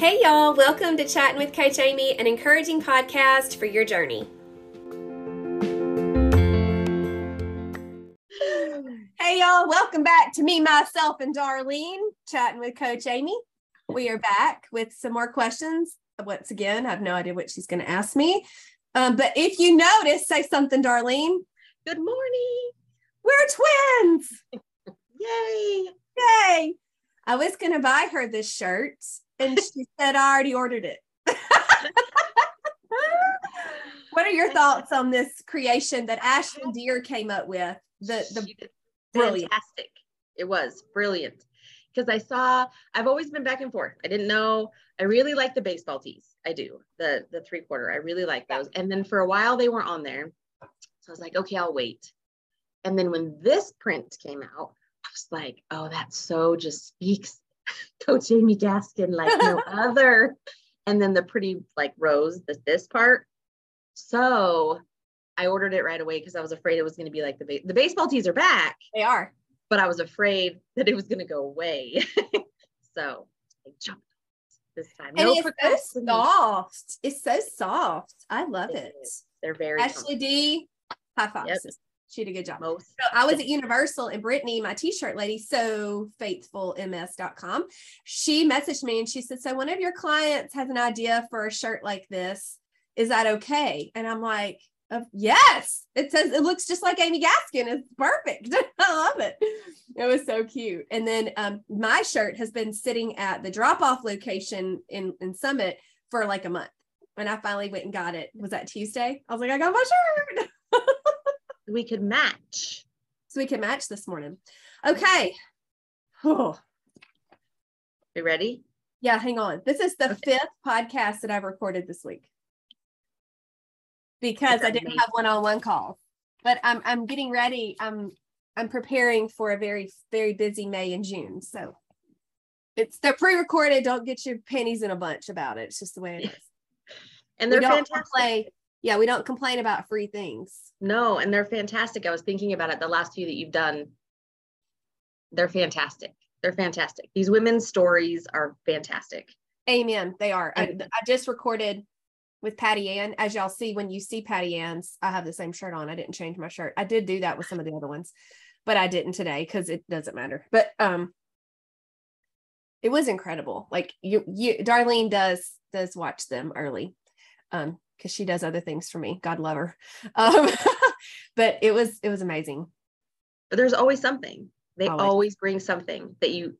Hey, y'all, welcome to Chatting with Coach Amy, an encouraging podcast for your journey. Hey, y'all, welcome back to me, myself, and Darlene, Chatting with Coach Amy. We are back with some more questions. Once again, I have no idea what she's going to ask me. Um, but if you notice, say something, Darlene. Good morning. We're twins. Yay. Yay. I was going to buy her this shirt and she said, I already ordered it. what are your thoughts on this creation that Ashton Deer came up with? The, the brilliant. fantastic. It was brilliant because I saw I've always been back and forth. I didn't know. I really like the baseball tees. I do the the three quarter. I really like those. And then for a while they weren't on there, so I was like, okay, I'll wait. And then when this print came out, I was like, oh, that so just speaks Coach Amy Gaskin like no other. And then the pretty like rose, the, this part. So I ordered it right away because I was afraid it was going to be like the ba- the baseball tees are back. They are, but I was afraid that it was going to go away. so I jumped this time. And no it's so soft. It's so soft. I love it. it. They're very Ashley D. High five. Yep. She did a good job. Most. So I was at Universal and Brittany, my t-shirt lady, so faithfulms.com. She messaged me and she said, So one of your clients has an idea for a shirt like this. Is that okay? And I'm like, of yes it says it looks just like amy gaskin it's perfect i love it it was so cute and then um, my shirt has been sitting at the drop-off location in in summit for like a month and i finally went and got it was that tuesday i was like i got my shirt we could match so we can match this morning okay oh. you ready yeah hang on this is the okay. fifth podcast that i've recorded this week because I didn't have one-on-one calls. But I'm I'm getting ready. I'm I'm preparing for a very very busy May and June. So it's they're pre-recorded. Don't get your pennies in a bunch about it. It's just the way it is. and they're fantastic. Complain, yeah, we don't complain about free things. No, and they're fantastic. I was thinking about it the last few that you've done. They're fantastic. They're fantastic. These women's stories are fantastic. Amen. They are. I, I just recorded with Patty Ann. As y'all see, when you see Patty Ann's, I have the same shirt on. I didn't change my shirt. I did do that with some of the other ones, but I didn't today because it doesn't matter. But um it was incredible. Like you you Darlene does does watch them early. Um, because she does other things for me. God love her. Um, but it was it was amazing. But there's always something. They always. always bring something that you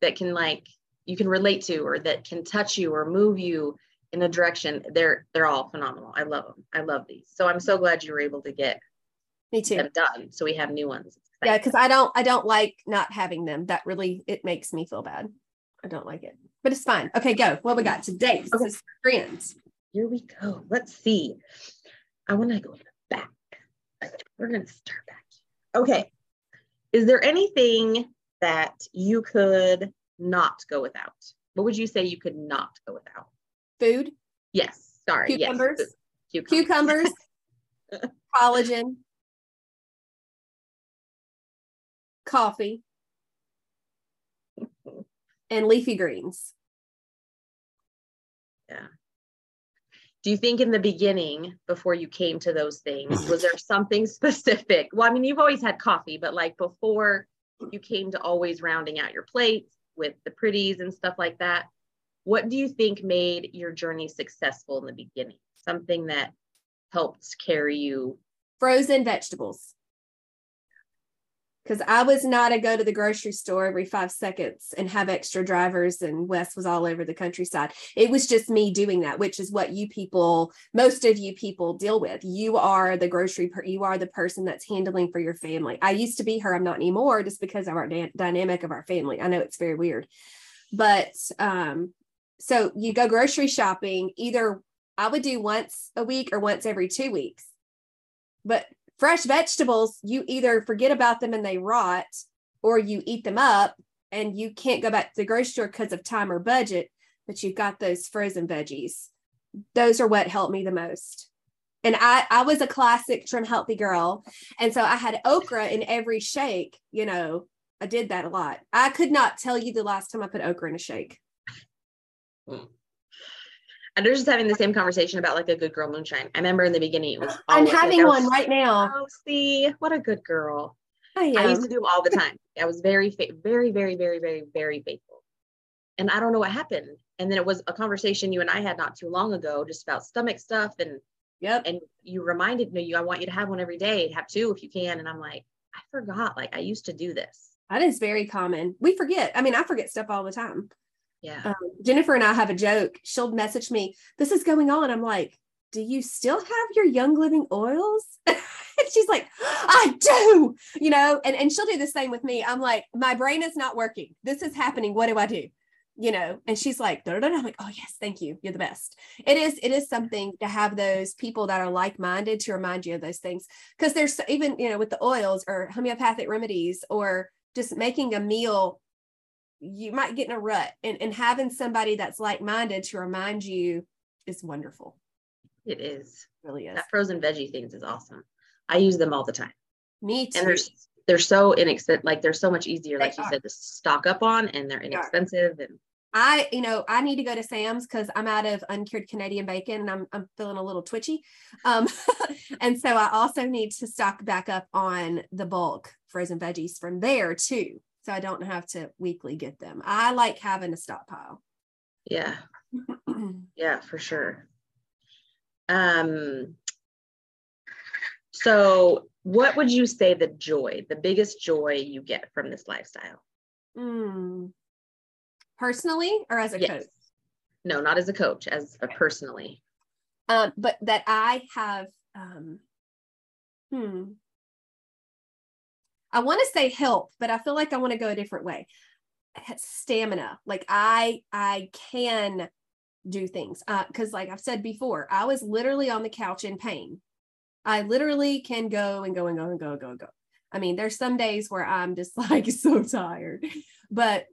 that can like you can relate to or that can touch you or move you in a direction they're they're all phenomenal i love them i love these so i'm so glad you were able to get me too them done so we have new ones yeah because i don't i don't like not having them that really it makes me feel bad i don't like it but it's fine okay go what we got today okay. this is friends here we go let's see i want to go back we're going to start back okay is there anything that you could not go without what would you say you could not go without Food? Yes. Sorry. Cucumbers. Yes. Cucumbers. Cucumbers collagen. Coffee. and leafy greens. Yeah. Do you think in the beginning, before you came to those things, mm-hmm. was there something specific? Well, I mean, you've always had coffee, but like before you came to always rounding out your plates with the pretties and stuff like that, what do you think made your journey successful in the beginning? Something that helped carry you? Frozen vegetables. Because I was not a go to the grocery store every five seconds and have extra drivers, and Wes was all over the countryside. It was just me doing that, which is what you people, most of you people, deal with. You are the grocery, per- you are the person that's handling for your family. I used to be her, I'm not anymore, just because of our da- dynamic of our family. I know it's very weird, but um, so you go grocery shopping either I would do once a week or once every two weeks. But fresh vegetables, you either forget about them and they rot or you eat them up and you can't go back to the grocery store because of time or budget, but you've got those frozen veggies. Those are what helped me the most. And I, I was a classic trim healthy girl. And so I had okra in every shake. You know, I did that a lot. I could not tell you the last time I put okra in a shake hmm. And they're just having the same conversation about like a good girl moonshine. I remember in the beginning it was. I'm having was one right now. Oh, see, what a good girl. Oh, I I used to do them all the time. I was very, very, very, very, very, very faithful. And I don't know what happened. And then it was a conversation you and I had not too long ago, just about stomach stuff. And Yep. and you reminded me, you, I want you to have one every day. Have two if you can. And I'm like, I forgot. Like I used to do this. That is very common. We forget. I mean, I forget stuff all the time. Yeah. Um, Jennifer and I have a joke. She'll message me, This is going on. I'm like, Do you still have your Young Living oils? and she's like, I do, you know, and, and she'll do the same with me. I'm like, My brain is not working. This is happening. What do I do? You know, and she's like, da, da, da. I'm like, oh yes, thank you. You're the best. It is, it is something to have those people that are like-minded to remind you of those things. Because there's even, you know, with the oils or homeopathic remedies or just making a meal you might get in a rut and, and having somebody that's like-minded to remind you is wonderful It is. It really is That frozen veggie things is awesome. I use them all the time. me too And they're they're so inexpensive, like they're so much easier, They like you are. said, to stock up on and they're inexpensive and i you know i need to go to sam's because i'm out of uncured canadian bacon and i'm, I'm feeling a little twitchy um and so i also need to stock back up on the bulk frozen veggies from there too so i don't have to weekly get them i like having a stockpile yeah, yeah, for sure. Um so what would you say the joy, the biggest joy you get from this lifestyle? Mm. personally or as a Yes. coach No, not as a coach, as a personally. um, but that I have, um, hmm, I want to say help, but I feel like I want to go a different way. Stamina, like I, I can do things because, like I've said before, I was literally on the couch in pain. I literally can go and go and go and go and go and go. I mean, there's some days where I'm just like so tired, but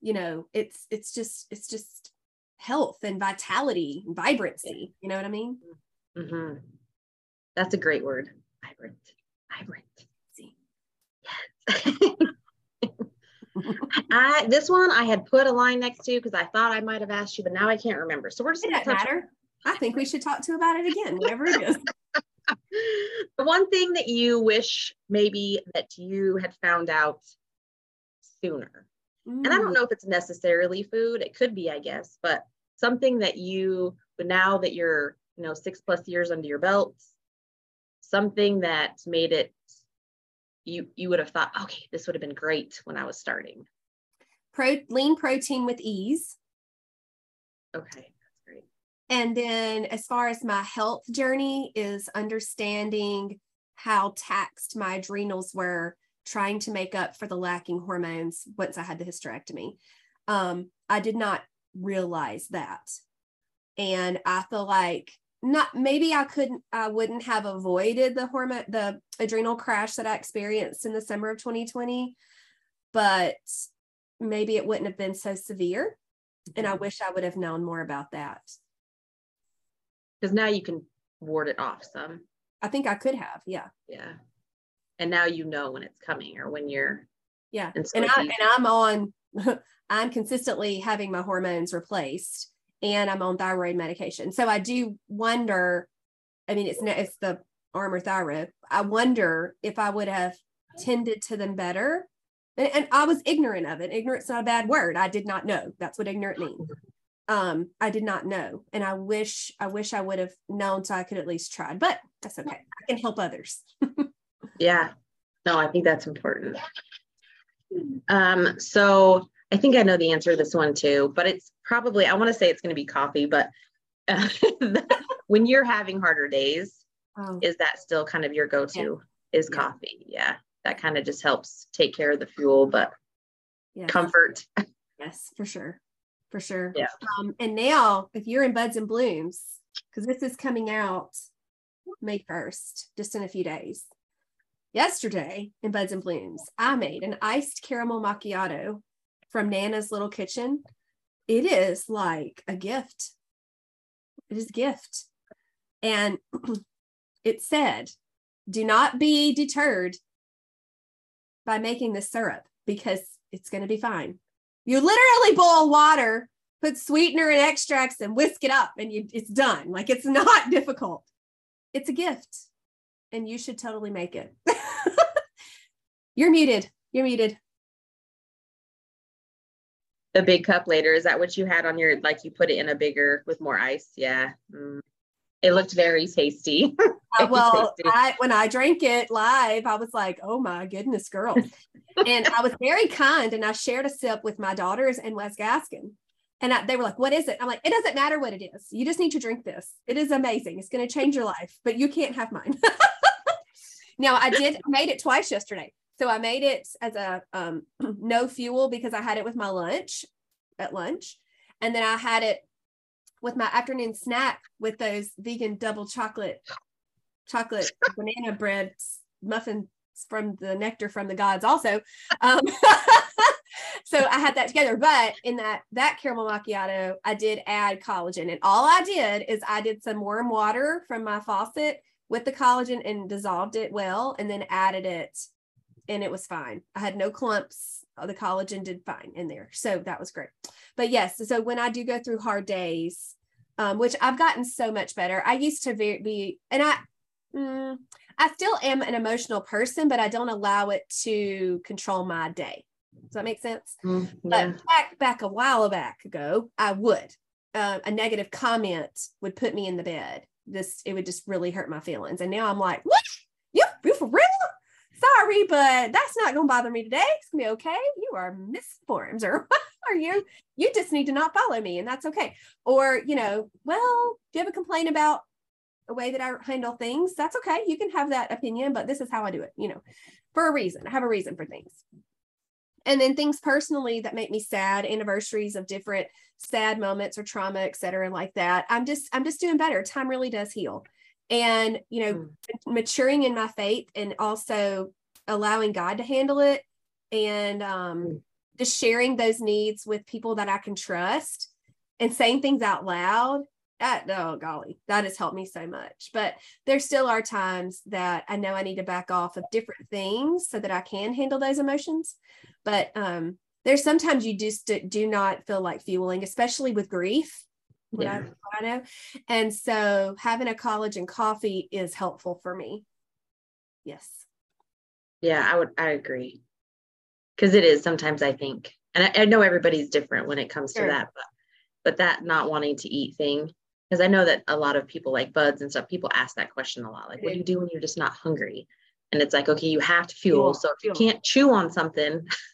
you know, it's it's just it's just health and vitality and vibrancy. You know what I mean? Mhm. That's a great word. Vibrant. Vibrant. I this one I had put a line next to because I thought I might have asked you, but now I can't remember. So we're just gonna touch matter. I think we should talk to about it again, whatever it is. the one thing that you wish maybe that you had found out sooner. And I don't mm. know if it's necessarily food, it could be, I guess, but something that you, but now that you're, you know, six plus years under your belt, something that made it, you you would have thought, okay, this would have been great when I was starting. Pro, lean protein with ease. Okay, that's great. And then as far as my health journey is understanding how taxed my adrenals were trying to make up for the lacking hormones once I had the hysterectomy. Um, I did not realize that. And I feel like not maybe I couldn't I wouldn't have avoided the hormone the adrenal crash that I experienced in the summer of 2020, but maybe it wouldn't have been so severe. And I mm-hmm. wish I would have known more about that. Because now you can ward it off some. I think I could have, yeah. Yeah. And now you know when it's coming or when you're Yeah. And so And, I, and I'm on, I'm consistently having my hormones replaced and I'm on thyroid medication. So I do wonder, I mean, it's, it's the armor thyroid. I wonder if I would have tended to them better. And, and I was ignorant of it. Ignorant's not a bad word. I did not know. That's what ignorant means. Um, I did not know. And I wish, I wish I would have known so I could at least try, but that's okay. I can help others. Yeah. No, I think that's important. Um, so I think I know the answer to this one too, but it's probably, I want to say it's going to be coffee, but uh, when you're having harder days, Oh, is that still kind of your go-to is Yeah. coffee? Yeah. That kind of just helps take care of the fuel, but yeah. comfort. Yes, for sure. For sure. Yeah. Um, and now, if you're in Buds and Blooms, because this is coming out May 1st, just in a few days. Yesterday in Buds and Blooms, I made an iced caramel macchiato from Nana's Little Kitchen. It is like a gift. It is a gift. And it said, do not be deterred by making this syrup because it's going to be fine. You literally boil water, put sweetener and extracts and whisk it up and you, it's done. Like it's not difficult. It's a gift and you should totally make it. You're muted. You're muted. The big cup later, is that what you had on your, like you put it in a bigger with more ice? Yeah. Mm. It looked very tasty. uh, well, tasty. I, when I drank it live, I was like, oh my goodness, girl. and I was very kind and I shared a sip with my daughters and Wes Gaskin. And I, they were like, what is it? I'm like, it doesn't matter what it is. You just need to drink this. It is amazing. It's going to change your life, but you can't have mine. now, I did, I made it twice yesterday. So I made it as a um, no fuel because I had it with my lunch at lunch. And then I had it with my afternoon snack with those vegan double chocolate, chocolate banana bread muffins from the nectar from the gods also. Um, so I had that together. But in that that caramel macchiato, I did add collagen. And all I did is I did some warm water from my faucet with the collagen and dissolved it well and then added it and it was fine. I had no clumps. The collagen did fine in there. So that was great. But yes, so when I do go through hard days, um, which I've gotten so much better. I used to be, be and I, mm, I still am an emotional person, but I don't allow it to control my day. Does that make sense? Mm, yeah. But back back a while back ago, I would. Uh, a negative comment would put me in the bed. This it would just really hurt my feelings. And now I'm like, what? You you for real? Sorry, but that's not going to bother me today. It's going to be okay. You are misinformed or are you? You just need to not follow me and that's okay. Or, you know, well, do you have a complaint about a way that I handle things? That's okay. You can have that opinion, but this is how I do it, you know, for a reason. I have a reason for things. And then things personally that make me sad, anniversaries of different sad moments or trauma, et cetera, like that. I'm just, I'm just doing better. Time really does heal and you know mm. maturing in my faith and also allowing god to handle it and um, mm. just sharing those needs with people that i can trust and saying things out loud that oh golly that has helped me so much but there still are times that i know i need to back off of different things so that i can handle those emotions but um there's sometimes you just do not feel like fueling especially with grief yeah. I, I know. And so having a collagen coffee is helpful for me. Yes. Yeah, I would, I agree. Cause it is sometimes I think, and I, I know everybody's different when it comes sure. to that, but, but that not wanting to eat thing, because I know that a lot of people like buds and stuff, people ask that question a lot. Like, what do you do when you're just not hungry? And it's like, okay, you have to fuel. fuel so if fuel. you can't chew on something,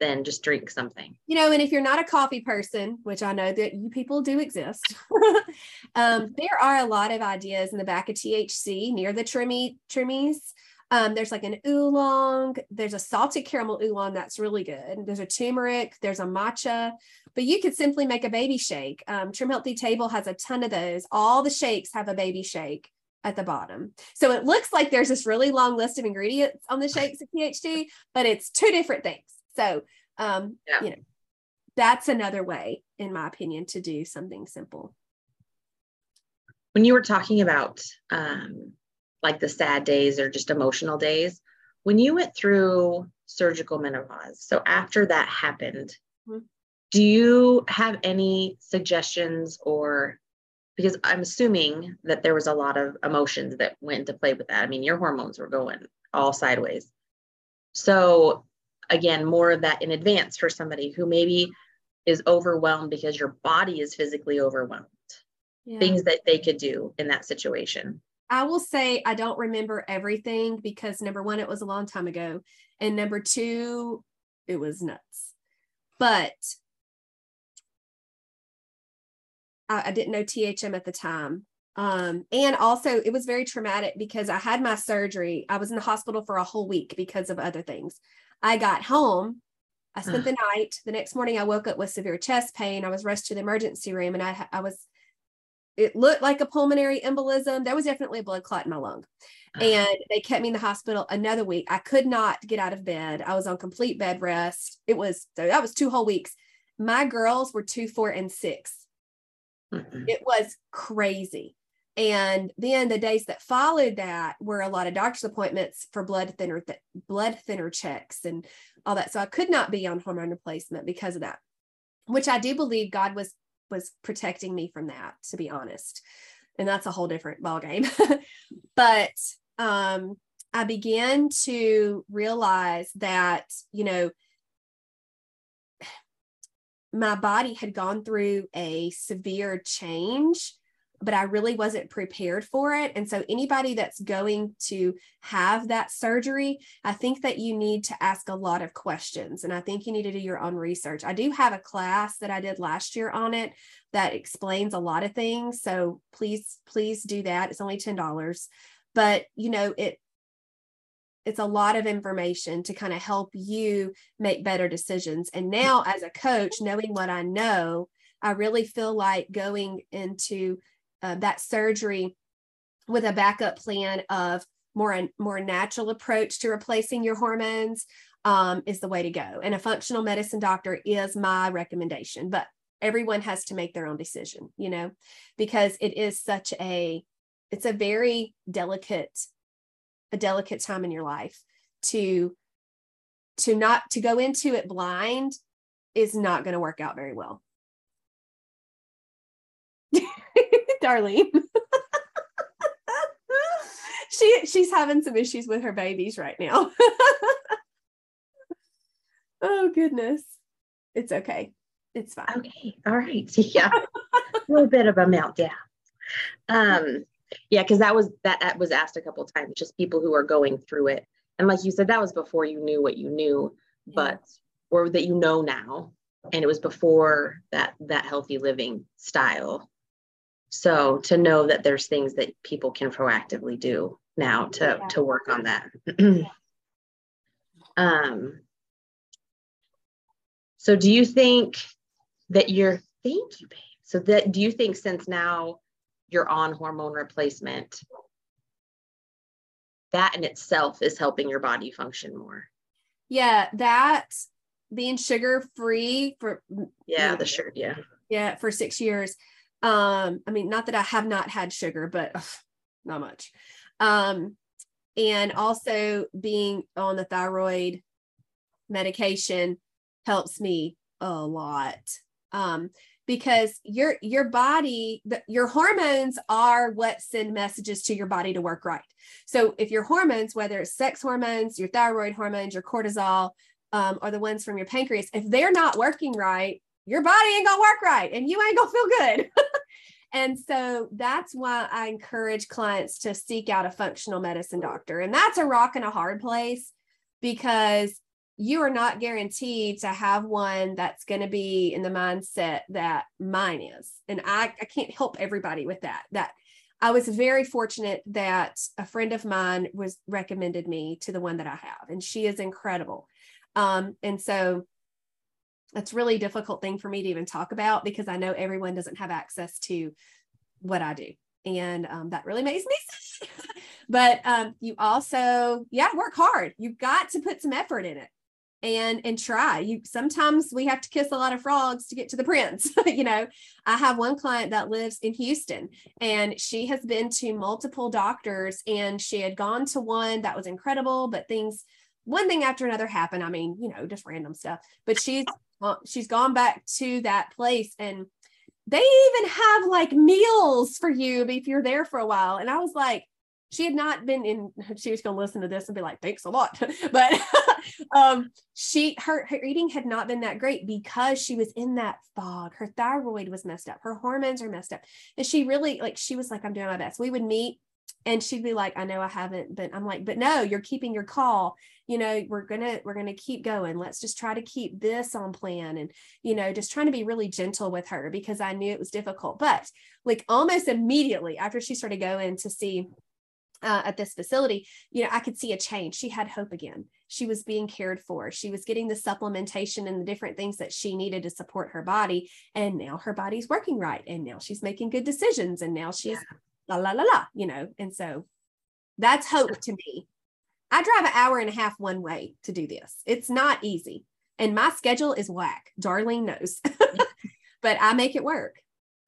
then just drink something. You know, and if you're not a coffee person, which I know that you people do exist, um, there are a lot of ideas in the back of THT near the trimmy trimmies. Um, there's like an oolong, there's a salted caramel oolong that's really good. There's a turmeric, there's a matcha, but you could simply make a baby shake. Um, Trim Healthy Table has a ton of those. All the shakes have a baby shake at the bottom. So it looks like there's this really long list of ingredients on the shakes at THT, but it's two different things. So, um, yeah. you know, that's another way, in my opinion, to do something simple. When you were talking about um, like the sad days or just emotional days, when you went through surgical menopause, so after that happened, mm-hmm. do you have any suggestions or because I'm assuming that there was a lot of emotions that went into play with that. I mean, your hormones were going all sideways. So, again more of that in advance for somebody who maybe is overwhelmed because your body is physically overwhelmed yeah. things that they could do in that situation i will say i don't remember everything because number one it was a long time ago and number two it was nuts but I, I didn't know thm at the time um, and also, it was very traumatic because I had my surgery. I was in the hospital for a whole week because of other things. I got home. I spent the night. The next morning, I woke up with severe chest pain. I was rushed to the emergency room, and I, I was. It looked like a pulmonary embolism. There was definitely a blood clot in my lung, and they kept me in the hospital another week. I could not get out of bed. I was on complete bed rest. It was so that was two whole weeks. My girls were two, four, and 6 mm-hmm. It was crazy. And then the days that followed that were a lot of doctor's appointments for blood thinner th- blood thinner checks and all that. So I could not be on hormone replacement because of that, which I do believe God was was protecting me from that, to be honest. And that's a whole different ballgame. but um, I began to realize that, you know, my body had gone through a severe change but I really wasn't prepared for it. And so, anybody that's going to have that surgery, I think that you need to ask a lot of questions. And I think you need to do your own research. I do have a class that I did last year on it that explains a lot of things. So, please, please do that. It's only $10. But, you know, it, it's a lot of information to kind of help you make better decisions. And now, as a coach, knowing what I know, I really feel like going into uh, that surgery with a backup plan of more and more natural approach to replacing your hormones um, is the way to go. And a functional medicine doctor is my recommendation, but everyone has to make their own decision, you know, because it is such a it's a very delicate a delicate time in your life to to not to go into it blind is not going to work out very well Darlene. she she's having some issues with her babies right now. oh goodness. It's okay. It's fine. Okay. All right. Yeah. a little bit of a meltdown. Um, yeah, because that was that, that was asked a couple times, just people who are going through it. And like you said, that was before you knew what you knew, but or that you know now. And it was before that that healthy living style so to know that there's things that people can proactively do now to yeah. to work on that. um so do you think that you're thank you babe. So that do you think since now you're on hormone replacement that in itself is helping your body function more? Yeah, that being sugar free for yeah, the sugar, yeah. Yeah, for 6 years um, I mean, not that I have not had sugar, but ugh, not much. Um, and also being on the thyroid medication helps me a lot. Um, because your your body the, your hormones are what send messages to your body to work right so if your hormones whether it's sex hormones your thyroid hormones your cortisol um, or the ones from your pancreas if they're not working right your body ain't gonna work right and you ain't gonna feel good. and so that's why I encourage clients to seek out a functional medicine doctor. And that's a rock and a hard place because you are not guaranteed to have one that's going to be in the mindset that mine is. And I, I can't help everybody with that. That I was very fortunate that a friend of mine was recommended me to the one that I have, and she is incredible. Um, and so it's really a difficult thing for me to even talk about because I know everyone doesn't have access to what I do. And um, that really makes me sad. but um, you also, yeah, work hard. You've got to put some effort in it and and try you sometimes we have to kiss a lot of frogs to get to the prince you know i have one client that lives in houston and she has been to multiple doctors and she had gone to one that was incredible but things one thing after another happened i mean you know just random stuff but she's she's gone back to that place and they even have like meals for you if you're there for a while. And I was like, she had not been in she was going to listen to this and be like thanks a lot. But um she her her eating had not been that great because she was in that fog. Her thyroid was messed up. Her hormones are messed up. And she really like she was like i'm doing my best. We would meet and she'd be like i know i haven't but i'm like but no you're keeping your call you know we're gonna we're gonna keep going let's just try to keep this on plan and you know just trying to be really gentle with her because i knew it was difficult but like almost immediately after she started going to see uh, at this facility, you know, I could see a change. She had hope again. She was being cared for. She was getting the supplementation and the different things that she needed to support her body. And now her body's working right. And now she's making good decisions. And now she's la la la la, you know. And so that's hope to me. I drive an hour and a half one way to do this. It's not easy. And my schedule is whack. Darlene knows. but I make it work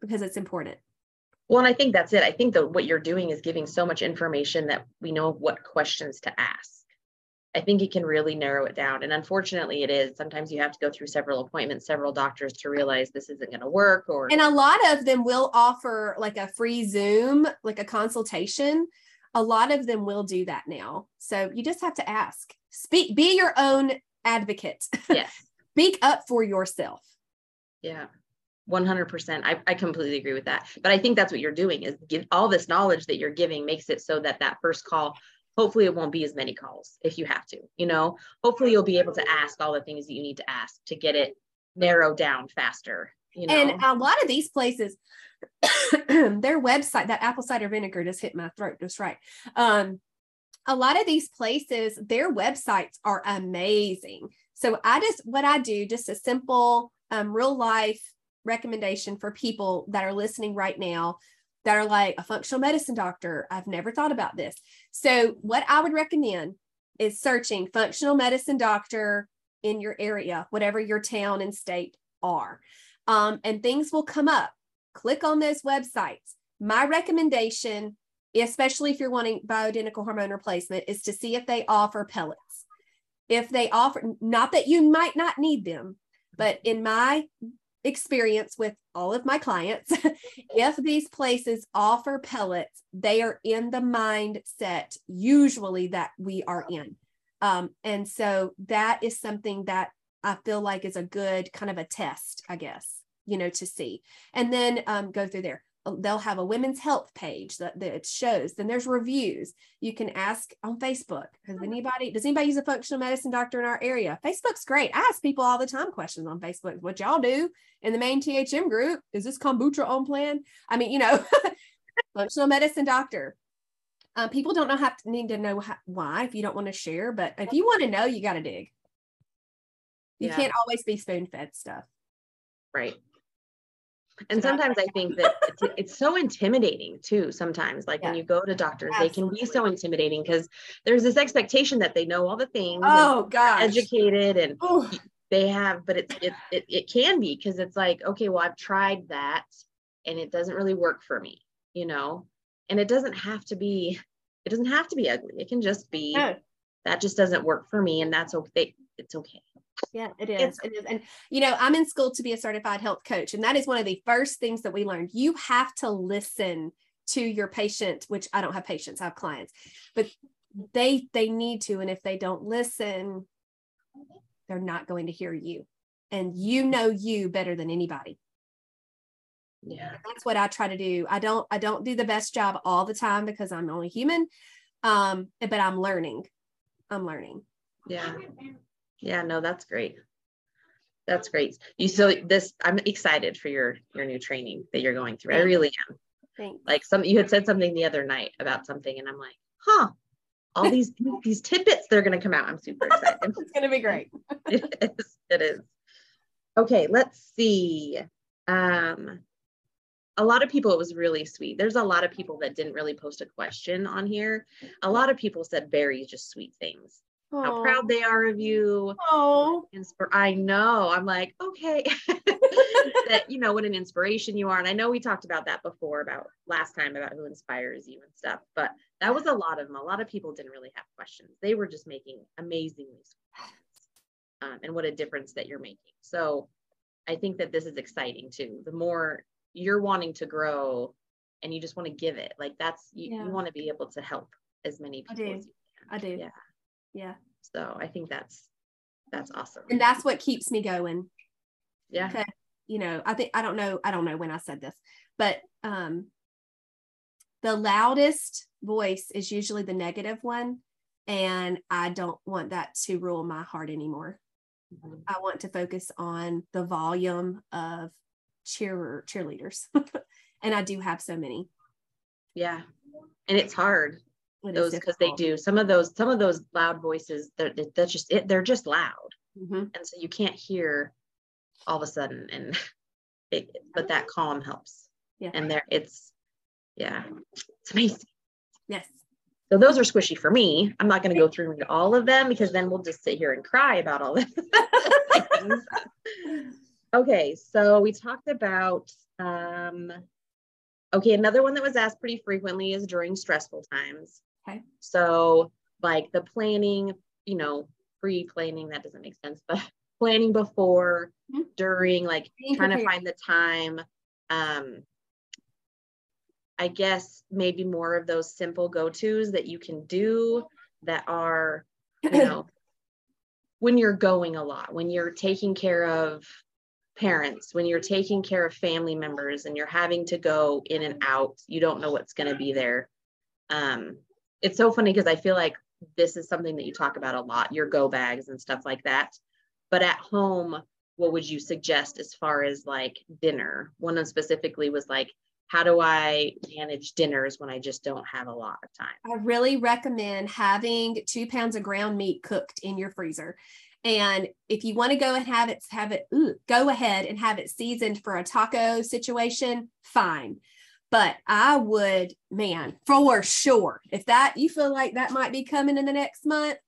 because it's important. Well, and I think that's it. I think that what you're doing is giving so much information that we know what questions to ask. I think it can really narrow it down. And unfortunately, it is. Sometimes you have to go through several appointments, several doctors to realize this isn't going to work. Or and a lot of them will offer like a free Zoom, like a consultation. A lot of them will do that now. So you just have to ask. Speak. Be your own advocate. Yes. Speak up for yourself. Yeah. 100% I, I completely agree with that but i think that's what you're doing is give all this knowledge that you're giving makes it so that that first call hopefully it won't be as many calls if you have to you know hopefully you'll be able to ask all the things that you need to ask to get it narrowed down faster you know and a lot of these places their website that apple cider vinegar just hit my throat just right um a lot of these places their websites are amazing so i just what i do just a simple um, real life recommendation for people that are listening right now that are like a functional medicine doctor. I've never thought about this. So, what I would recommend is searching functional medicine doctor in your area, whatever your town and state are. Um, and things will come up. Click on those websites. My recommendation, especially if you're wanting bioidentical hormone replacement, is to see if they offer pellets. If they offer, not that you might not need them, but in my experience with all of my clients if these places offer pellets they are in the mindset usually that we are in um, and so that is something that i feel like is a good kind of a test i guess you know to see. And then um, go through there. Uh, they'll have a women's health page that, that shows. Then there's reviews. You can ask on facebook. Has anybody does anybody use a functional medicine doctor in our area? Facebook's great. I ask people all the time questions on facebook. What y'all do in the main thm group? Is this kombucha on plan? I mean you know functional medicine doctor. Um, people don't know how to need to know how, why if you don't want to share but if you want to know you got to dig. You yeah. can't always be spoon fed stuff. Right and sometimes i think that it's, it's, so intimidating too sometimes like yeah. when you go to doctors Absolutely. they can be so intimidating because there's this expectation that they know all the things oh god educated and Ooh. they have but it's it, it, it can be because it's like okay well i've tried that and it doesn't really work for me you know and it doesn't have to be it doesn't have to be ugly it can just be no. that just doesn't work for me and that's okay it's okay yeah, it is. It is. And, you know, I'm in school to be a certified health coach. And that is one of the first things that we learned. You have to listen to your patient, which I don't have patients, I have clients, but they they need to. And if they don't listen, they're not going to hear you. And you know you better than anybody. Yeah. That's what I try to do. I don't I don't do the best job all the time because I'm only human. Um, but I'm learning. I'm learning. Yeah. Yeah, no, that's great. That's great. You so this I'm excited for your your new training that you're going through. I really am. Thanks. Like some you had said something the other night about something and I'm like, huh, all these these tidbits they're going to come out. I'm super excited. it's going to be great. it is. It is. Okay, let's see. Um a lot of people it was really sweet. There's a lot of people that didn't really post a question on here. A lot of people said very just sweet things. Aww. how proud they are of you. Oh, I know. I'm like, okay, that you know what an inspiration you are. And I know we talked about that before about last time about who inspires you and stuff, but that was a lot of them. A lot of people didn't really have questions. They were just making amazingly comments um, and what a difference that you're making. So I think that this is exciting too. The more you're wanting to grow and you just want to give it, like that's you, yeah. you want to be able to help as many people as you can. I do. Yeah. Yeah. So I think that's that's awesome. And that's what keeps me going. Yeah. You know, I think I don't know, I don't know when I said this, but um the loudest voice is usually the negative one. And I don't want that to rule my heart anymore. Mm-hmm. I want to focus on the volume of cheer cheerleaders. and I do have so many. Yeah. And it's hard those because they do some of those some of those loud voices they're, that's just it they're just loud. Mm-hmm. and so you can't hear all of a sudden and it, but that calm helps. Yeah. And there it's yeah it's amazing. Yes. So those are squishy for me. I'm not going to go through all of them because then we'll just sit here and cry about all this okay so we talked about um Okay, another one that was asked pretty frequently is during stressful times. Okay. So, like the planning you know, pre-planning, that doesn't make sense, but planning before, mm-hmm. during, like Being trying prepared. to find the time. Um, I guess maybe more of those simple go-tos that you can do that are, you know, when you're going a lot, when you're taking care of parents, when you're taking care of family members and you're having to go in and out, you don't know what's going to be there. Um, it's so funny because I feel like this is something that you talk about a lot, your go bags and stuff like that. But at home, what would you suggest as far as like dinner? One of them specifically was like, how do I manage dinners when I just don't have a lot of time? I really recommend having two pounds of ground meat cooked in your freezer. And if you want to go and have it, have it, ooh, go ahead and have it seasoned for a taco situation, fine. But I would, man, for sure, if that you feel like that might be coming in the next month,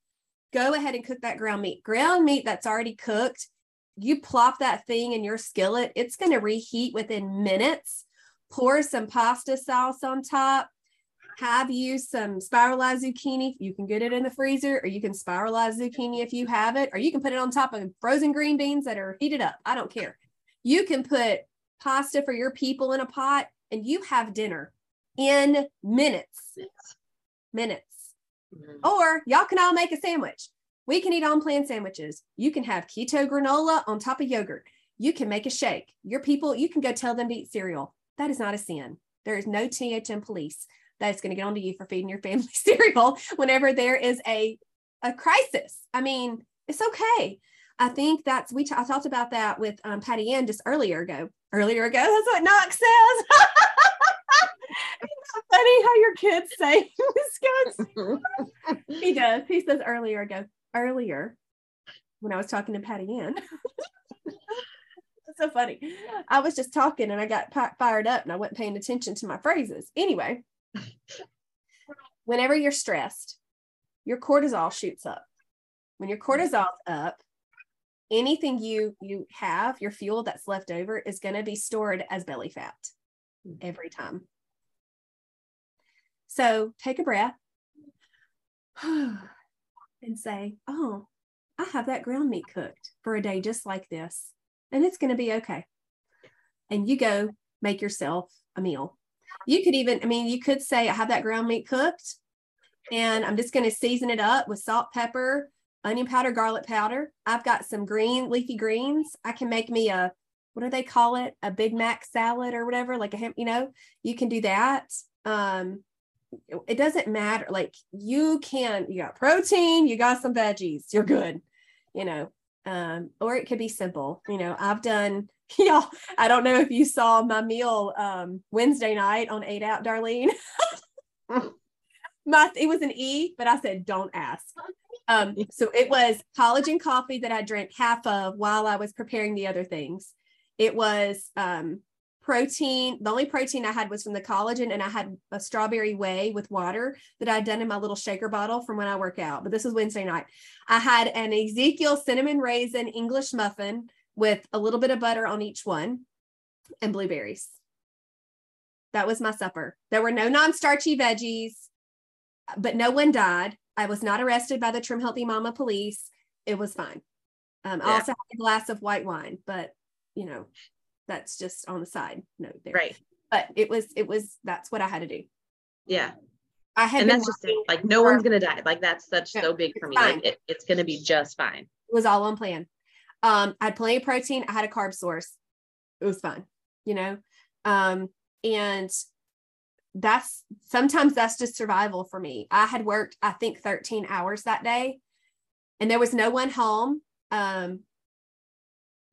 go ahead and cook that ground meat. Ground meat that's already cooked, you plop that thing in your skillet, it's going to reheat within minutes pour some pasta sauce on top, have you some spiralized zucchini. You can get it in the freezer, or you can spiralize zucchini if you have it, or you can put it on top of frozen green beans that are heated up. I don't care. You can put pasta for your people in a pot, and you have dinner in minutes. Minutes. Mm-hmm. Or y'all can all make a sandwich. We can eat on plan sandwiches. You can have keto granola on top of yogurt. You can make a shake. Your people, you can go tell them to eat cereal. That is not a sin. There is no THM police that is going to get onto you for feeding your family cereal whenever there is a a crisis. I mean, it's okay. I think that's we t- I talked about that with um, Patty Ann just earlier ago. Earlier ago, that's what Knox says. Isn't that funny how your kids say Wisconsin? he does. He says earlier ago. Earlier, when I was talking to Patty Ann so funny. I was just talking and I got fired up and I wasn't paying attention to my phrases. Anyway, whenever you're stressed, your cortisol shoots up. When your cortisol's up, anything you you have, your fuel that's left over is going to be stored as belly fat hmm. every time. So take a breath and say, "Oh, I have that ground meat cooked for a day just like this and it's going to be okay. And you go make yourself a meal. You could even, I mean, you could say, I have that ground meat cooked and I'm just going to season it up with salt, pepper, onion powder, garlic powder. I've got some green leafy greens. I can make me a, what do they call it? A Big Mac salad or whatever, like a, ham, you know, you can do that. Um, it doesn't matter. Like you can, you got protein, you got some veggies, you're good, you know, um, or it could be simple. You know, I've done, y'all, I don't know if you saw my meal um, Wednesday night on Eight Out, Darlene. my, it was an E, but I said, don't ask. Um, so it was collagen coffee that I drank half of while I was preparing the other things. It was um, protein. The only protein I had was from the collagen, and I had a strawberry whey with water that I'd done in my little shaker bottle from when I work out. But this was Wednesday night. I had an Ezekiel cinnamon raisin English muffin with a little bit of butter on each one and blueberries. That was my supper. There were no non starchy veggies, but no one died. I was not arrested by the Trim Healthy Mama police. It was fine. Um, yeah. I also had a glass of white wine, but you know, that's just on the side note there. Right. But it was it was that's what I had to do. Yeah. I had and that's just it. like no one's gonna die. Like that's such so big for me. Fine. Like it, it's gonna be just fine. It was all on plan. Um, I had plenty of protein. I had a carb source. It was fun, you know. Um, and that's sometimes that's just survival for me. I had worked, I think, 13 hours that day, and there was no one home. Um,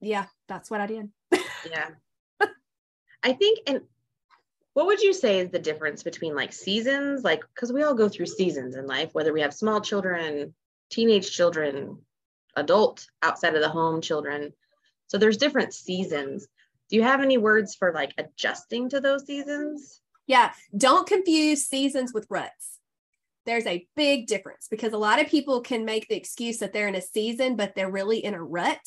yeah, that's what I did yeah. I think, and what would you say is the difference between like seasons? Like, because we all go through seasons in life, whether we have small children, teenage children, adult outside of the home children. So there's different seasons. Do you have any words for like adjusting to those seasons? Yeah, don't confuse seasons with ruts. There's a big difference because a lot of people can make the excuse that they're in a season, but they're really in a rut.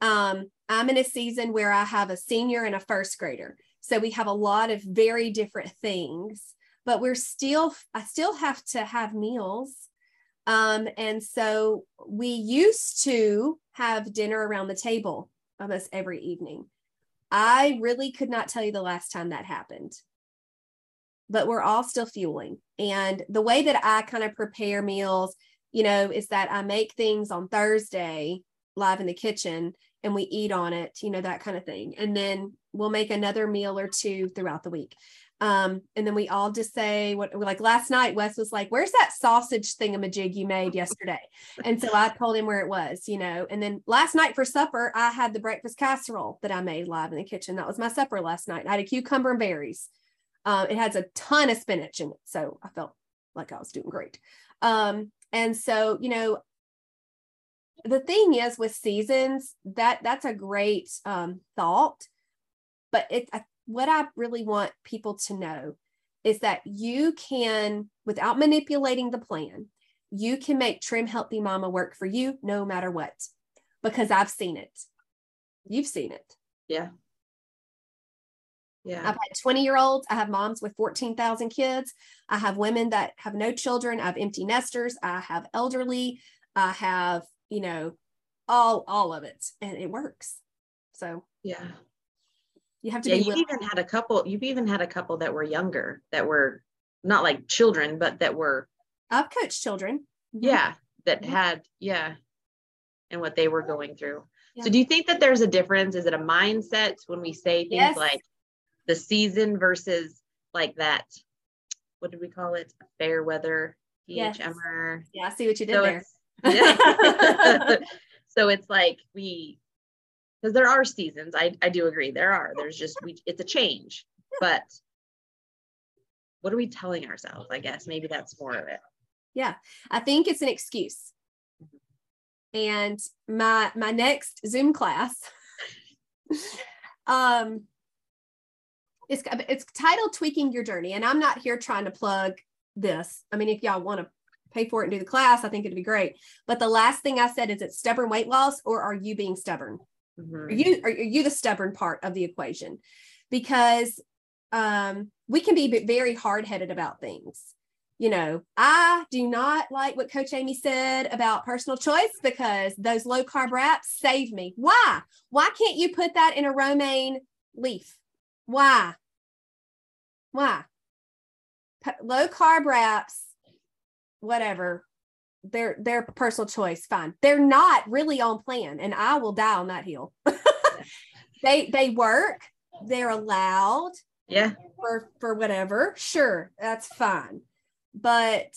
Um, I'm in a season where I have a senior and a first grader. So we have a lot of very different things, but we're still, I still have to have meals. Um, and so we used to have dinner around the table almost every evening. I really could not tell you the last time that happened, but we're all still fueling. And the way that I kind of prepare meals, you know, is that I make things on Thursday live in the kitchen and we eat on it, you know, that kind of thing. And then we'll make another meal or two throughout the week. Um, and then we all just say what like last night, Wes was like, Where's that sausage thingamajig you made yesterday? And so I told him where it was, you know. And then last night for supper, I had the breakfast casserole that I made live in the kitchen. That was my supper last night. I had a cucumber and berries. Um, it has a ton of spinach in it. So I felt like I was doing great. Um, and so, you know, the thing is with seasons, that that's a great um, thought. But it I what I really want people to know is that you can, without manipulating the plan, you can make Trim Healthy Mama work for you no matter what, because I've seen it. You've seen it. Yeah. Yeah. I've had 20 year olds. I have moms with 14,000 kids. I have women that have no children. I have empty nesters. I have elderly. I have, you know, all, all of it and it works. So, yeah. You have to yeah, be. You've even had a couple. You've even had a couple that were younger, that were not like children, but that were. I've coached children. Mm-hmm. Yeah, that mm-hmm. had yeah, and what they were going through. Yeah. So, do you think that there's a difference? Is it a mindset when we say things yes. like the season versus like that? What did we call it? Fair weather yes. Yeah, I see what you did so there. Yeah. so it's like we because there are seasons. I, I do agree. There are. There's just we it's a change. But what are we telling ourselves? I guess maybe that's more of it. Yeah. I think it's an excuse. And my my next Zoom class um it's it's titled tweaking your journey and i'm not here trying to plug this i mean if y'all want to pay for it and do the class i think it'd be great but the last thing i said is it stubborn weight loss or are you being stubborn Mm-hmm. Are you are you the stubborn part of the equation? Because um, we can be very hard headed about things. You know, I do not like what Coach Amy said about personal choice because those low carb wraps save me. Why? Why can't you put that in a romaine leaf? Why? Why? P- low carb wraps, whatever, they're their personal choice fine. They're not really on plan and i will die on that hill. They they work. They're allowed yeah. for for whatever. Sure that's fine. But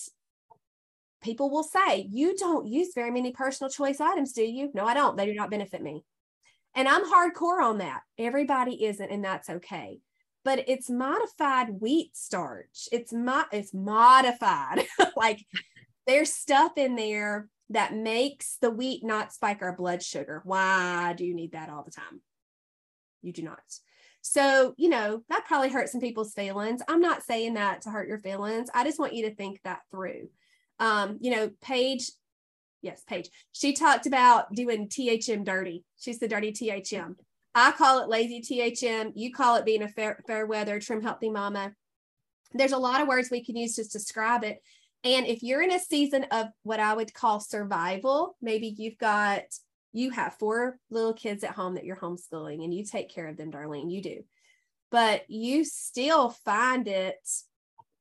people will say you don't use very many personal choice items do you? No i don't. They do not benefit me and i'm hardcore on that everybody isn't and that's okay but it's modified wheat starch it's mo- it's modified like there's stuff in there that makes the wheat not spike our blood sugar. Why do you need that all the time? You do not. So, you know, that probably hurts some people's feelings. I'm not saying that to hurt your feelings. I just want you to think that through. Um, you know, Paige, yes, Paige, she talked about doing THM dirty. She's the dirty THM. I call it lazy THM. You call it being a fair, fair weather, trim, healthy mama. There's a lot of words we can use to describe it. And if you're in a season of what I would call survival, maybe you've got, you have four little kids at home that you're homeschooling and you take care of them, Darlene, you do. But you still find it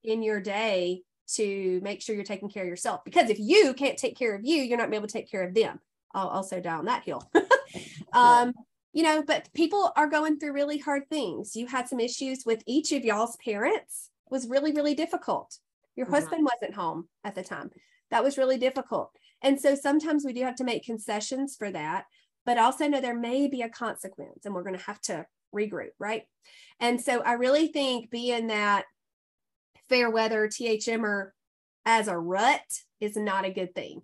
in your day to make sure you're taking care of yourself. Because if you can't take care of you, you're not able to take care of them. I'll also die on that hill. um, you know, but people are going through really hard things. You had some issues with each of y'all's parents was really, really difficult. Your mm-hmm. husband wasn't home at the time. That was really difficult. And so sometimes we do have to make concessions for that, but also know there may be a consequence and we're going to have to regroup, right? And so I really think being that fair weather THMer as a rut is not a good thing.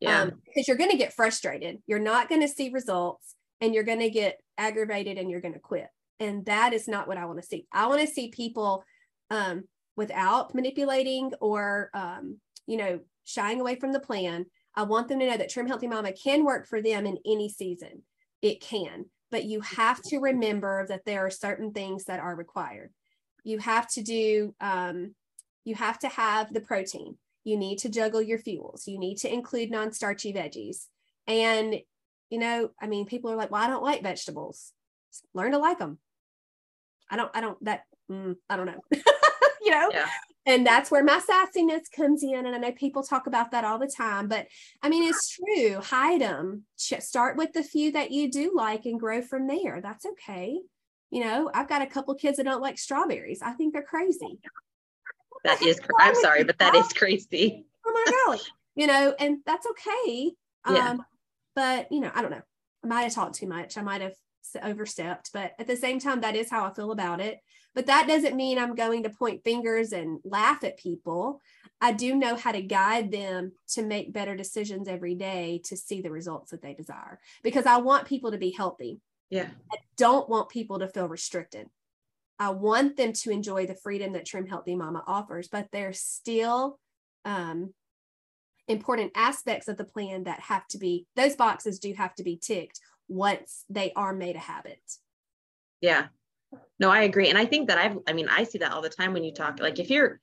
Yeah. Um, because you're going to get frustrated. You're not going to see results and you're going to get aggravated and you're going to quit. And that is not what I want to see. I want to see people um, without manipulating or um, you know shying away from the plan i want them to know that trim healthy mama can work for them in any season it can but you have to remember that there are certain things that are required you have to do um, you have to have the protein you need to juggle your fuels. You need to include non starchy veggies. And, you know, I mean, people are like, well, I don't like vegetables. Learn to like them. I don't, I don't, that, mm, I don't know. you know? Yeah. And that's where my sassiness comes in. And I know people talk about that all the time, but I mean, it's true. Hide them. Start with the few that you do like and grow from there. That's okay. You know, I've got a couple kids that don't like strawberries. I think they're crazy. That is, I'm sorry, but that is crazy. Oh my God. you know, and that's okay. Yeah. Um, but you know, I don't know. I might have talked too much. I might have overstepped, but at the same time, that is how I feel about it. But that doesn't mean I'm going to point fingers and laugh at people. I do know how to guide them to make better decisions every day to see the results that they desire because I want people to be healthy. Yeah. I don't want people to feel restricted. I want them to enjoy the freedom that Trim Healthy Mama offers, but there's still um, important aspects of the plan that have to be, those boxes do have to be ticked once they are made a habit. Yeah. No, I agree. And I think that I've, I mean, I see that all the time when you talk, like if you're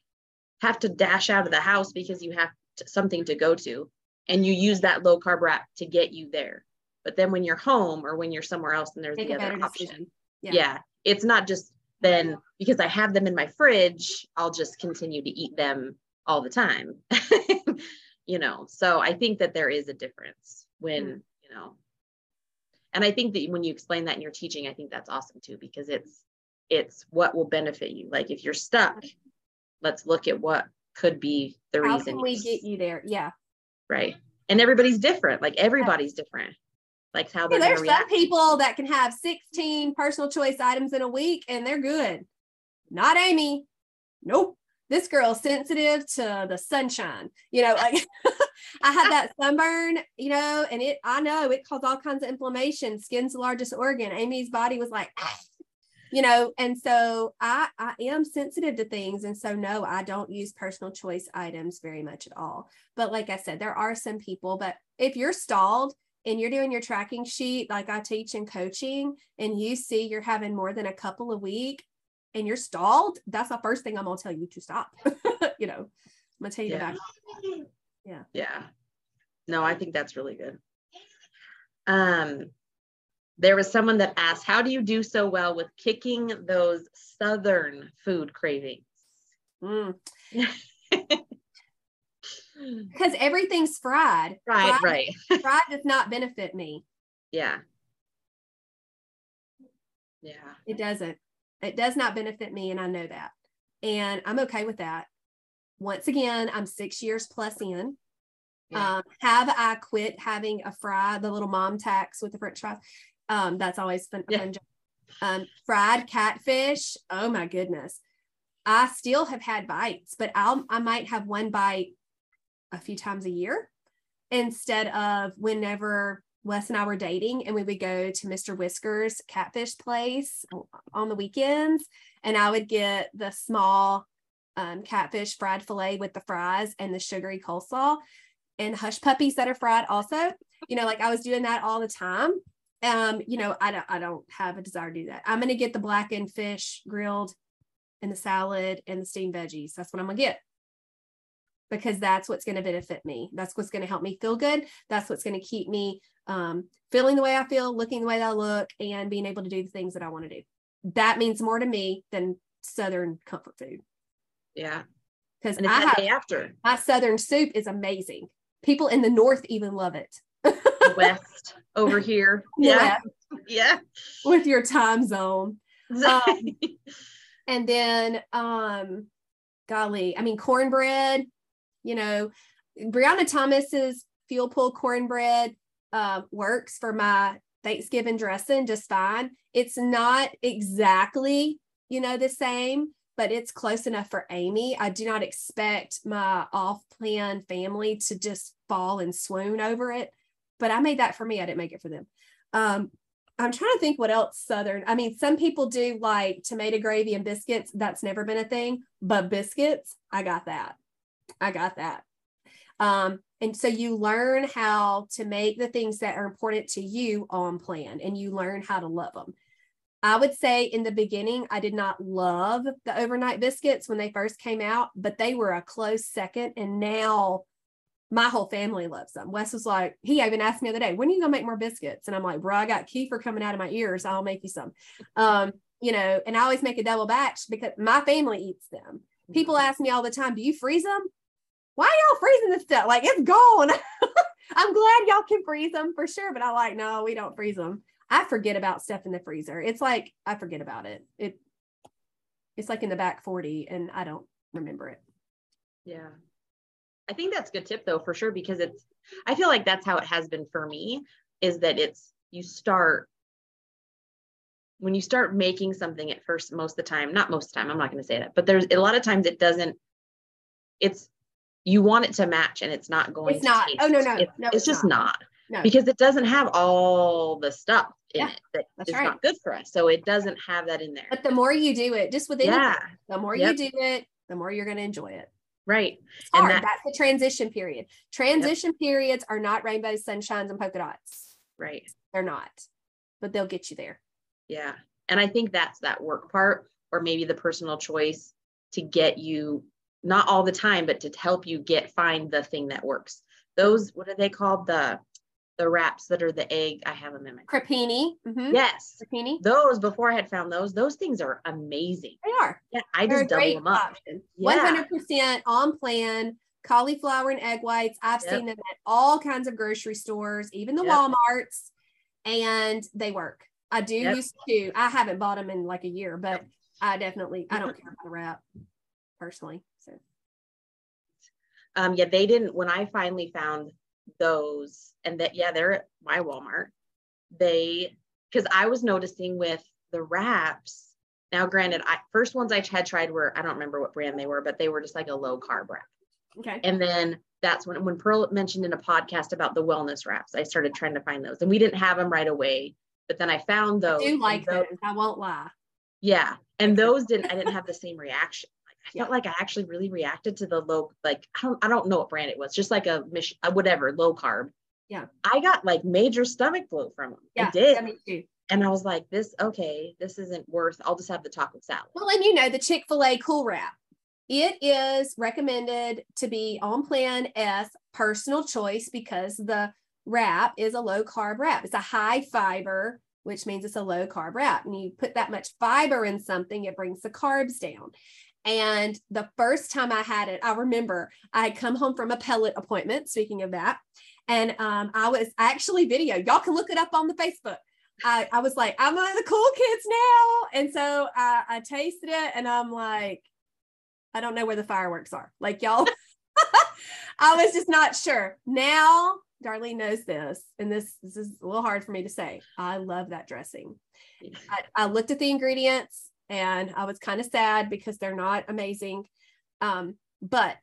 have to dash out of the house because you have to, something to go to and you use that low carb wrap to get you there. But then when you're home or when you're somewhere else and there's Take the other option. Yeah. yeah. It's not just then because I have them in my fridge, I'll just continue to eat them all the time. you know, so I think that there is a difference when, mm. you know, and i think that when you explain that in your teaching i think that's awesome too because it's it's what will benefit you like if you're stuck let's look at what could be the How reason can we get you there yeah right and everybody's different like everybody's different like how yeah, there's some people that can have 16 personal choice items in a week and they're good not amy nope this girl's sensitive to the sunshine you know like I had that sunburn, you know, and it, I know it caused all kinds of inflammation. Skin's the largest organ. Amy's body was like, ah, you know, and so I, I am sensitive to things. And so, no, I don't use personal choice items very much at all. But like I said, there are some people, but if you're stalled, and you're doing your tracking sheet like I teach in coaching and you see you're having more than a couple a week and you're stalled, that's the first thing I'm gonna tell you to stop. you know, I'm gonna tell you yeah. to back yeah yeah no i think that's really good um there was someone that asked how do you do so well with kicking those southern food cravings mm. because everything's fried right fried, right fried does not benefit me yeah yeah it doesn't it does not benefit me and i know that and i'm okay with that once again, I'm six years plus in. Yeah. Um, have I quit having a fry, the little mom tax with the French fries? Um, that's always fun. Yeah. fun um, fried catfish. Oh my goodness. I still have had bites, but I'll I might have one bite a few times a year instead of whenever Wes and I were dating and we would go to Mr. Whiskers catfish place on the weekends. And I would get the small um, catfish fried filet with the fries and the sugary coleslaw and hush puppies that are fried also. You know like i was doing that all the time. Um you know i don't i don't have a desire to do that. I'm to get the blackened fish grilled and the salad and the steamed veggies. That's what i'm to get because that's what's going to benefit me that's what's going to help me feel good that's what's going to keep me um, feeling the way i feel looking the way that i look and being able to do the things that i want to do that means more to me than southern comfort food yeah. Because I have, after my southern soup is amazing. People in the north even love it. West over here. Yeah. Yeah. With your time zone. Um, and then um golly, I mean cornbread, you know, Briana Thomas's fuel pull cornbread uh, works for my Thanksgiving dressing just fine. It's not exactly, you know, the same, but it's close enough for Amy. I do not expect my off plan family to just fall and swoon over it. But I made that for me. I didn't make it for them. Um, I'm trying to think what else Southern. I mean, some people do like tomato gravy and biscuits. That's never been a thing, but biscuits, I got that. I got that. Um, and so you learn how to make the things that are important to you on plan and you learn how to love them. I would say in the beginning, I did not love the overnight biscuits when they first came out, but they were a close second. And now my whole family loves them. Wes was like, he even asked me the other day, when are you gonna make more biscuits? And I'm like, bro, I got kefir coming out of my ears. I'll make you some. Um, you know, and I always make a double batch because my family eats them. People Mm-hmm. ask me all the time, do you freeze them? Why y'all freezing this stuff? Like it's gone. I'm glad y'all can freeze them for sure, but I like, no, we don't freeze them. I forget about stuff in the freezer. It's like I forget about it. It it's like in the back 40 and I don't remember it. Yeah. I think that's a good tip though, for sure, because it's, I feel like that's how it has been for me is that it's, you start, when you start making something at first, most of the time, not most of the time, I'm not going to say that, but there's a lot of times it doesn't, it's, you want it to match and it's not going It's not. Oh, no, no, It's, no, it's it's just not. not, No. because it doesn't have all the stuff in Yeah, it that that's is right. not good for us. So it doesn't have that in there. But the more you do it, just with anything, Yeah. the more Yep. you do it, the more you're going to enjoy it. Right. It's And that- That's the transition period. Transition periods are not rainbows, sunshines, and polka dots. Right. They're not, but they'll get you there. Yeah. And I think that's that work part, or maybe the personal choice to get you not all the time, but to help you get find the thing that works. Those, what are they called? The the wraps that are the egg. I have them in my Crepini. mhm, yes. Crepini. Those before I had found those, those things are amazing. They are. Yeah, I They're just double them up. 100% on plan. Cauliflower and egg whites. I've Yep. seen them at all kinds of grocery stores, even the Yep. Walmarts, and they work. I do Yep. used to. I haven't bought them in like a year, but I definitely I don't care about the wrap personally. Um, yeah, they didn't when I finally found those, and that yeah, they're at my Walmart. They because I was noticing with the wraps. Now, granted, I first ones I had tried were I don't remember what brand they were, but they were just like a low carb wrap. okay. And then that's when when Pearl mentioned in a podcast about the wellness wraps, I started trying to find those, and we didn't have them right away. But then I found those. I do like tho- those. I won't lie. yeah. And those didn't, I didn't have the same reaction. I felt like I actually really reacted to the low, like, I don't, I don't know what brand it was, just like a mission, uh, whatever, low carb. Yeah. I got like major stomach bloat from them. Yeah, I did. me too. And I was like, this, okay, this isn't worth, I'll just have the taco salad. Well, and you know the Chick Fil A Cool Wrap. It is recommended to be on Plan S personal choice because the wrap is a low carb wrap. It's a high fiber, which means it's a low carb wrap. And you put that much fiber in something, it brings the carbs down. And the first time I had it, I remember I had come home from a pellet appointment. Speaking of that, and um, I was actually video. Y'all can look it up on the Facebook. I, I was like, I'm one of the cool kids now. And so I, I tasted it and I'm like, I don't know where the fireworks are. Like, y'all, I was just not sure. Now, Darlene knows this, and this, this is a little hard for me to say. I love that dressing. I, I looked at the ingredients and I was kind of sad because they're not amazing. Um, but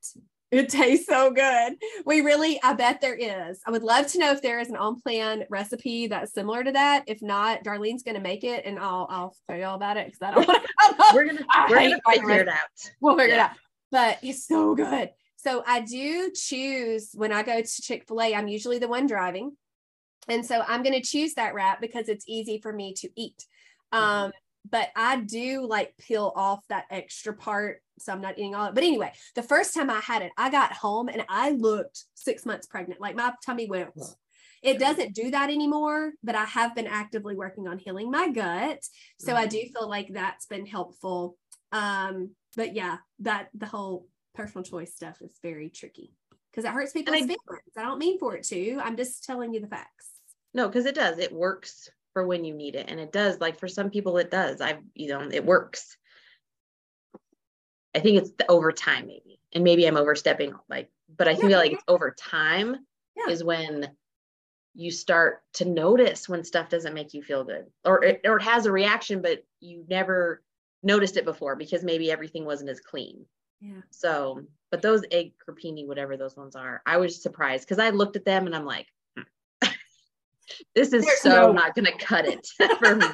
it tastes so good. We really, I bet there is. I would love to know if there is an on plan recipe that's similar to that. If not, Darlene's going to make it and I'll, I'll tell you all about it because I don't want to. We're going to, I we're going to finding figure it out. We'll figure Yeah. it out. But it's so good. So I do choose when I go to Chick fil A, I'm usually the one driving. And so I'm going to choose that wrap because it's easy for me to eat. Um, but I do like peel off that extra part. So I'm not eating all it. But anyway, the first time I had it, I got home and I looked six months pregnant. Like my tummy went, it doesn't do that anymore, but I have been actively working on healing my gut. So I do feel like that's been helpful. Um, but yeah, that the whole personal choice stuff is very tricky because it hurts people's I- feelings. I don't mean for it to. I'm just telling you the facts. No, because it does. It works for when you need it. And it does. Like for some people, it does. I've, you know, it works. I think it's the over time, maybe. And maybe I'm overstepping, like, but I Yeah, feel like it's over time Yeah. is when you start to notice when stuff doesn't make you feel good or it, or it has a reaction, but you never noticed it before because maybe everything wasn't as clean. Yeah. So, but those egg crepini, whatever those ones are, I was surprised because I looked at them and I'm like. This is There's so no- not going to cut it for me.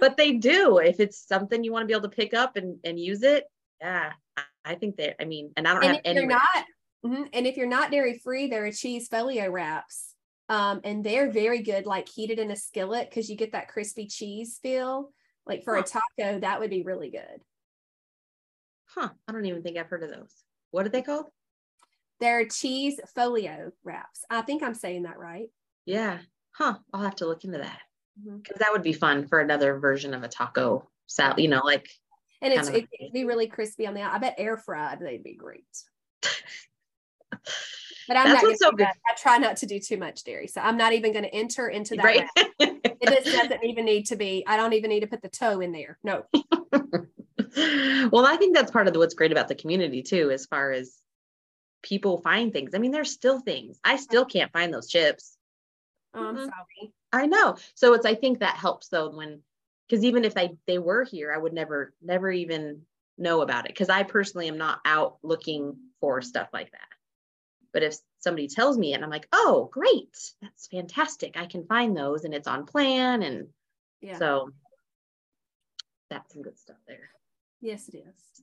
but they do. If it's something you want to be able to pick up and, and use it, yeah, I- think that, I mean, and I don't and have if any. you're not, Mhm. and if you're not dairy free, there are cheese folio wraps Um, and they're very good, like heated in a skillet because you get that crispy cheese feel. Like for huh. a taco, that would be really good. Huh. I don't even think I've heard of those. What are they called? They're cheese folio wraps. I think I'm saying that right. Yeah. Huh. I'll have to look into that. Because mm-hmm. that would be fun for another version of a taco salad, you know, like and it's it'd be really crispy on the I bet air fried they'd be great. But I'm That's not so good. I try not to do too much dairy. So I'm not even going to enter into that. Right. it just doesn't even need to be, I don't even need to put the toe in there. No. well, I think that's part of the, what's great about the community too, as far as people find things. I mean, there's still things. I still can't find those chips. Oh, I'm mm-hmm. sorry. I know. So it's I think that helps though when because even if they they were here, I would never never even know about it because I personally am not out looking for stuff like that. But if somebody tells me it and I'm like, oh, great, that's fantastic. I can find those and it's on plan. And yeah. so that's some good stuff there. Yes, it is.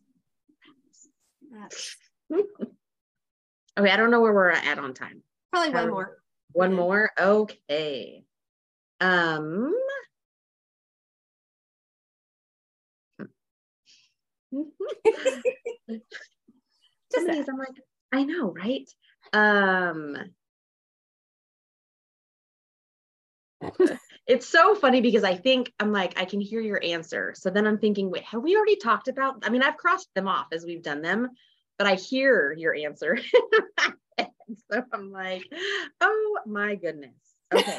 okay, I don't know where we're at on time. Probably one more. One more? Okay. Um Some of these I'm like, I know, right? Um, it's so funny because I think I'm like, I can hear your answer. So then I'm thinking, wait, have we already talked about? I mean, I've crossed them off as we've done them, but I hear your answer. so I'm like, oh my goodness. Okay.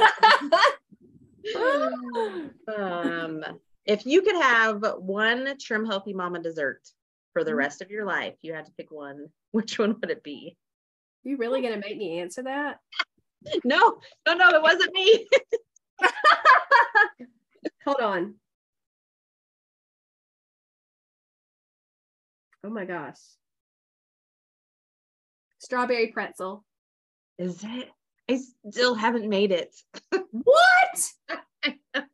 um, if you could have one trim healthy mama dessert for the mm-hmm. rest of your life, you had to pick one. Which one would it be? Are you really gonna make me answer that? no, no, no, it wasn't me. Hold on. Oh my gosh. Strawberry pretzel. Is it? I still haven't made it. what?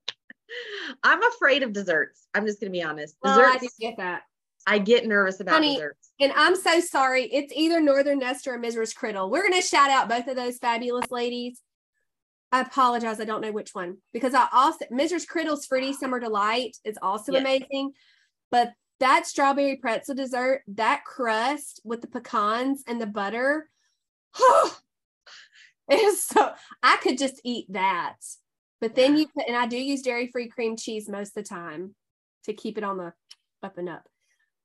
I'm afraid of desserts. I'm just gonna be honest. Well, desserts, I get that. I get nervous about Honey, desserts. And I'm so sorry. It's either Northern Nester or Mrs. Criddle. We're going to shout out both of those fabulous ladies. I apologize. I don't know which one because I also Mrs. Criddle's Fruity Summer Delight is also yes. amazing. But that strawberry pretzel dessert, that crust with the pecans and the butter, oh, it is so I could just eat that. But then you put, and I do use dairy free cream cheese most of the time to keep it on the up and up.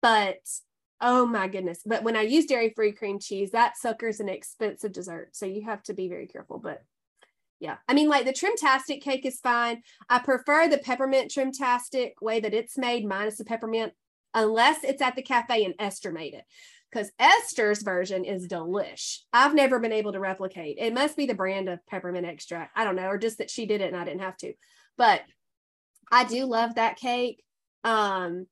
But oh my goodness. But when I use dairy free cream cheese, that sucker's an expensive dessert. So you have to be very careful. But yeah, I mean, like the Trimtastic cake is fine. I prefer the peppermint Trimtastic way that it's made, minus the peppermint, unless it's at the cafe and Esther made it. Because Esther's version is delish. I've never been able to replicate. It must be the brand of peppermint extract. I don't know, or just that she did it and I didn't have to. But I do love that cake. Um,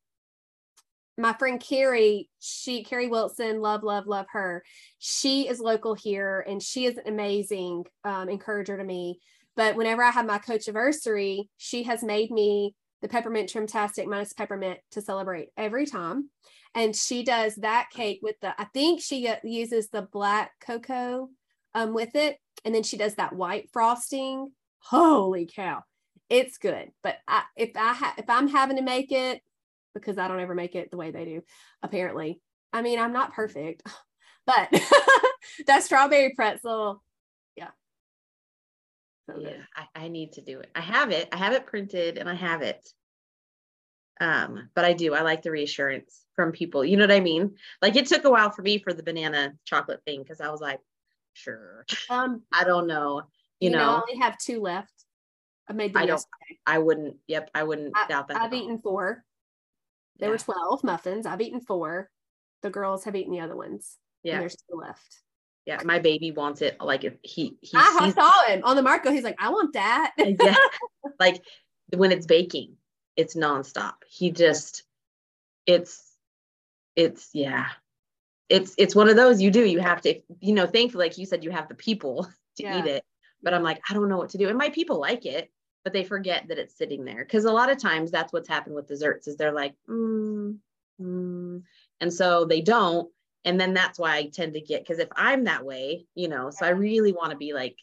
my friend Carrie, she Carrie Wilson, love, love, love her. She is local here and she is an amazing um, encourager to me. But whenever I have my coach anniversary, she has made me the peppermint trimtastic minus peppermint to celebrate every time. And she does that cake with the, I think she uh, uses the black cocoa um, with it. And then she does that white frosting. Holy cow. It's good. But I, if I ha- if I'm having to make it, because I don't ever make it the way they do, apparently. I mean, I'm not perfect, but that strawberry pretzel, yeah, I, I need to do it. I have it. I have it printed and I have it. Um, but I do. I like the reassurance from people. You know what I mean? Like it took a while for me for the banana chocolate thing because I was like, sure. Um, I don't know. You, you know, know, I only have two left. I made them I don't. I wouldn't. Yep, I wouldn't I, doubt that. I've eaten four. There yeah. were 12 muffins. I've eaten four. The girls have eaten the other ones. Yeah. there's two left. Yeah, my baby wants it. Like if he he I saw him on the Marco. He's like, I want that. yeah. Like when it's baking, it's nonstop. He just it's it's yeah. It's it's one of those you do. You have to, you know, thankfully, like you said, you have the people to yeah. eat it. But I'm like, I don't know what to do. And my people like it but they forget that it's sitting there because a lot of times that's what's happened with desserts is they're like mm, mm. and so they don't and then that's why i tend to get because if i'm that way you know so i really want to be like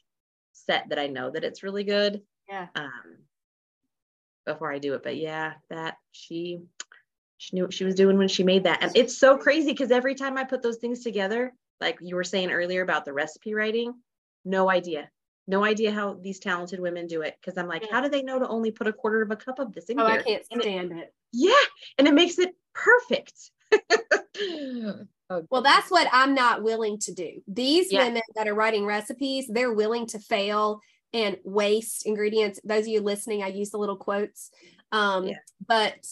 set that I know that it's really good. Yeah. Um, before I do it, but yeah, that she she knew what she was doing when she made that, and it's so crazy because every time I put those things together, like you were saying earlier about the recipe writing, no idea, no idea how these talented women do it. Because I'm like, how do they know to only put a quarter of a cup of this in oh, here? I can't And it- stand it. yeah, and it makes it perfect. Oh, Well, that's what I'm not willing to do. These Yeah. women that are writing recipes, they're willing to fail and waste ingredients. Those of you listening, I use the little quotes. Um, Yeah. but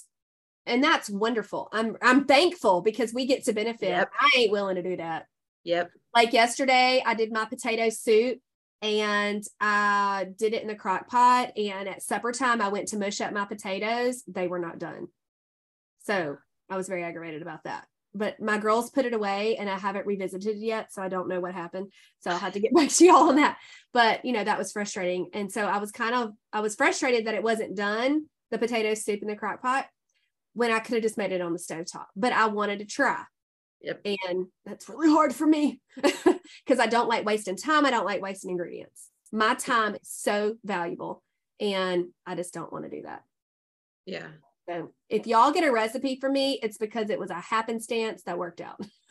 and that's wonderful. I'm I'm thankful because we get to benefit. Yep. I ain't willing to do that. Yep. Like yesterday, I did my potato soup and I did it in the crock pot. And at supper time, I went to mush up my potatoes. They were not done. So I was very aggravated about that. But my girls put it away and I haven't revisited it yet. So I don't know what happened. So I'll have to get back to y'all on that. But you know, that was frustrating. And so I was kind of I was frustrated that it wasn't done, the potato soup in the crock pot, when I could have just made it on the stove top. But I wanted to try. Yep. And that's really hard for me because I don't like wasting time. I don't like wasting ingredients. My time is so valuable and I just don't want to do that. Yeah. So if y'all get a recipe from me, it's because it was a happenstance that worked out.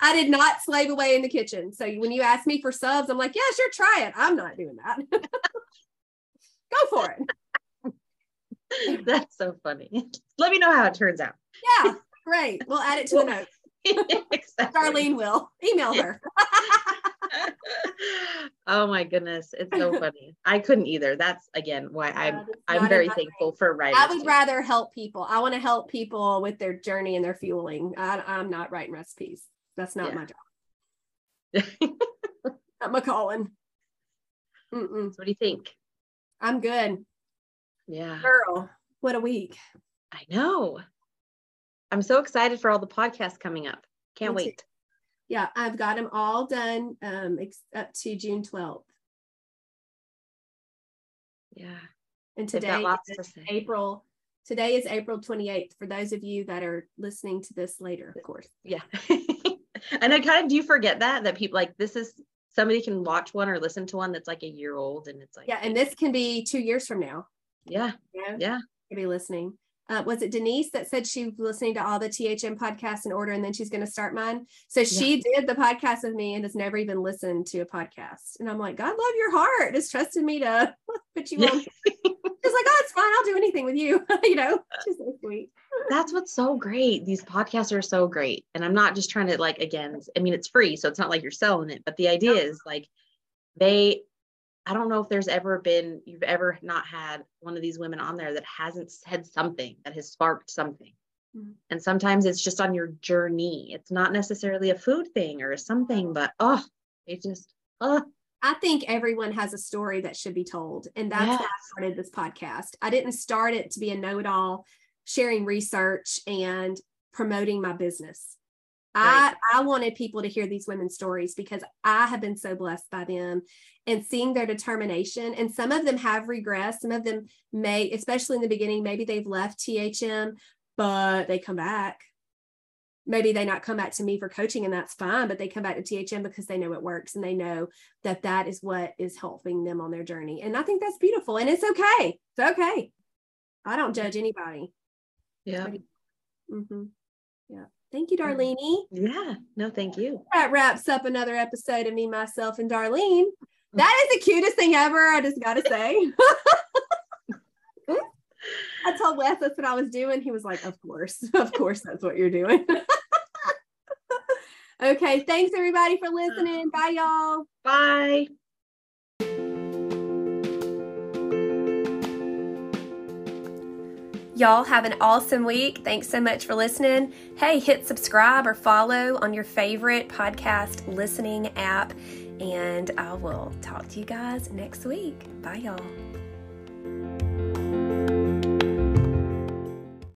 I did not slave away in the kitchen. So when you ask me for subs, I'm like, yeah, sure, try it. I'm not doing that. Go for it. That's so funny. Let me know how it turns out. Yeah, great. We'll add it to the note. Exactly. Darlene will email her. oh my goodness, it's so funny. I couldn't either. That's again why I'm I'm very thankful for writing. I would rather help people. I want to help people with their journey and their fueling. I, I'm not writing recipes. That's not Yeah. my job. Not my calling. Mm-mm. what do you think? I'm good. Yeah, Girl, what a week. I know. I'm so excited for all the podcasts coming up. Can't Me too. Yeah, I've got them all done um, up to June 12th. Yeah, And today is. April. Today is April 28th for those of you that are listening to this later, of course. Yeah, and I kind of do forget that that people like this is somebody can watch one or listen to one that's like a year old, and it's like Yeah, and this can be two years from now. yeah, You know? yeah. Could be listening. Uh, was it Denise that said she was listening to all the THM podcasts in order and then she's going to start mine? So she did the podcast with me and has never even listened to a podcast. And I'm like, God love your heart. Just trusted me to put you Yeah. on. She's like, oh, it's fine. I'll do anything with you. you know, she's so sweet. that's what's so great. These podcasts are so great. And I'm not just trying to like again, I mean it's free, so it's not like you're selling it, but the idea is like they I don't know if there's ever been you've ever not had one of these women on there that hasn't said something that has sparked something. Mhm. And sometimes it's just on your journey. It's not necessarily a food thing or something, but oh, it just oh I think everyone has a story that should be told. And that's why I started this podcast. I didn't start it to be a know it all, sharing research and promoting my business. Right. I, I wanted people to hear these women's stories because I have been so blessed by them and seeing their determination. And some of them have regressed. Some of them may, especially in the beginning, maybe they've left THM, but they come back. Maybe they not come back to me for coaching and that's fine, but they come back to THM because they know it works and they know that that is what is helping them on their journey. And I think that's beautiful and it's okay. It's okay. I don't judge anybody. yeah. hmm Yeah. Thank you, Darlene. Yeah. No, thank you. That wraps up another episode of me, myself, and Darlene. That is the cutest thing ever. I just got to say. I told Wes that's what I was doing. He was like, Of course. Of course, that's what you're doing. okay. Thanks, everybody, for listening. Bye, y'all. Bye. Y'all have an awesome week. Thanks so much for listening. Hey, hit subscribe or follow on your favorite podcast listening app. And I will talk to you guys next week. Bye, y'all.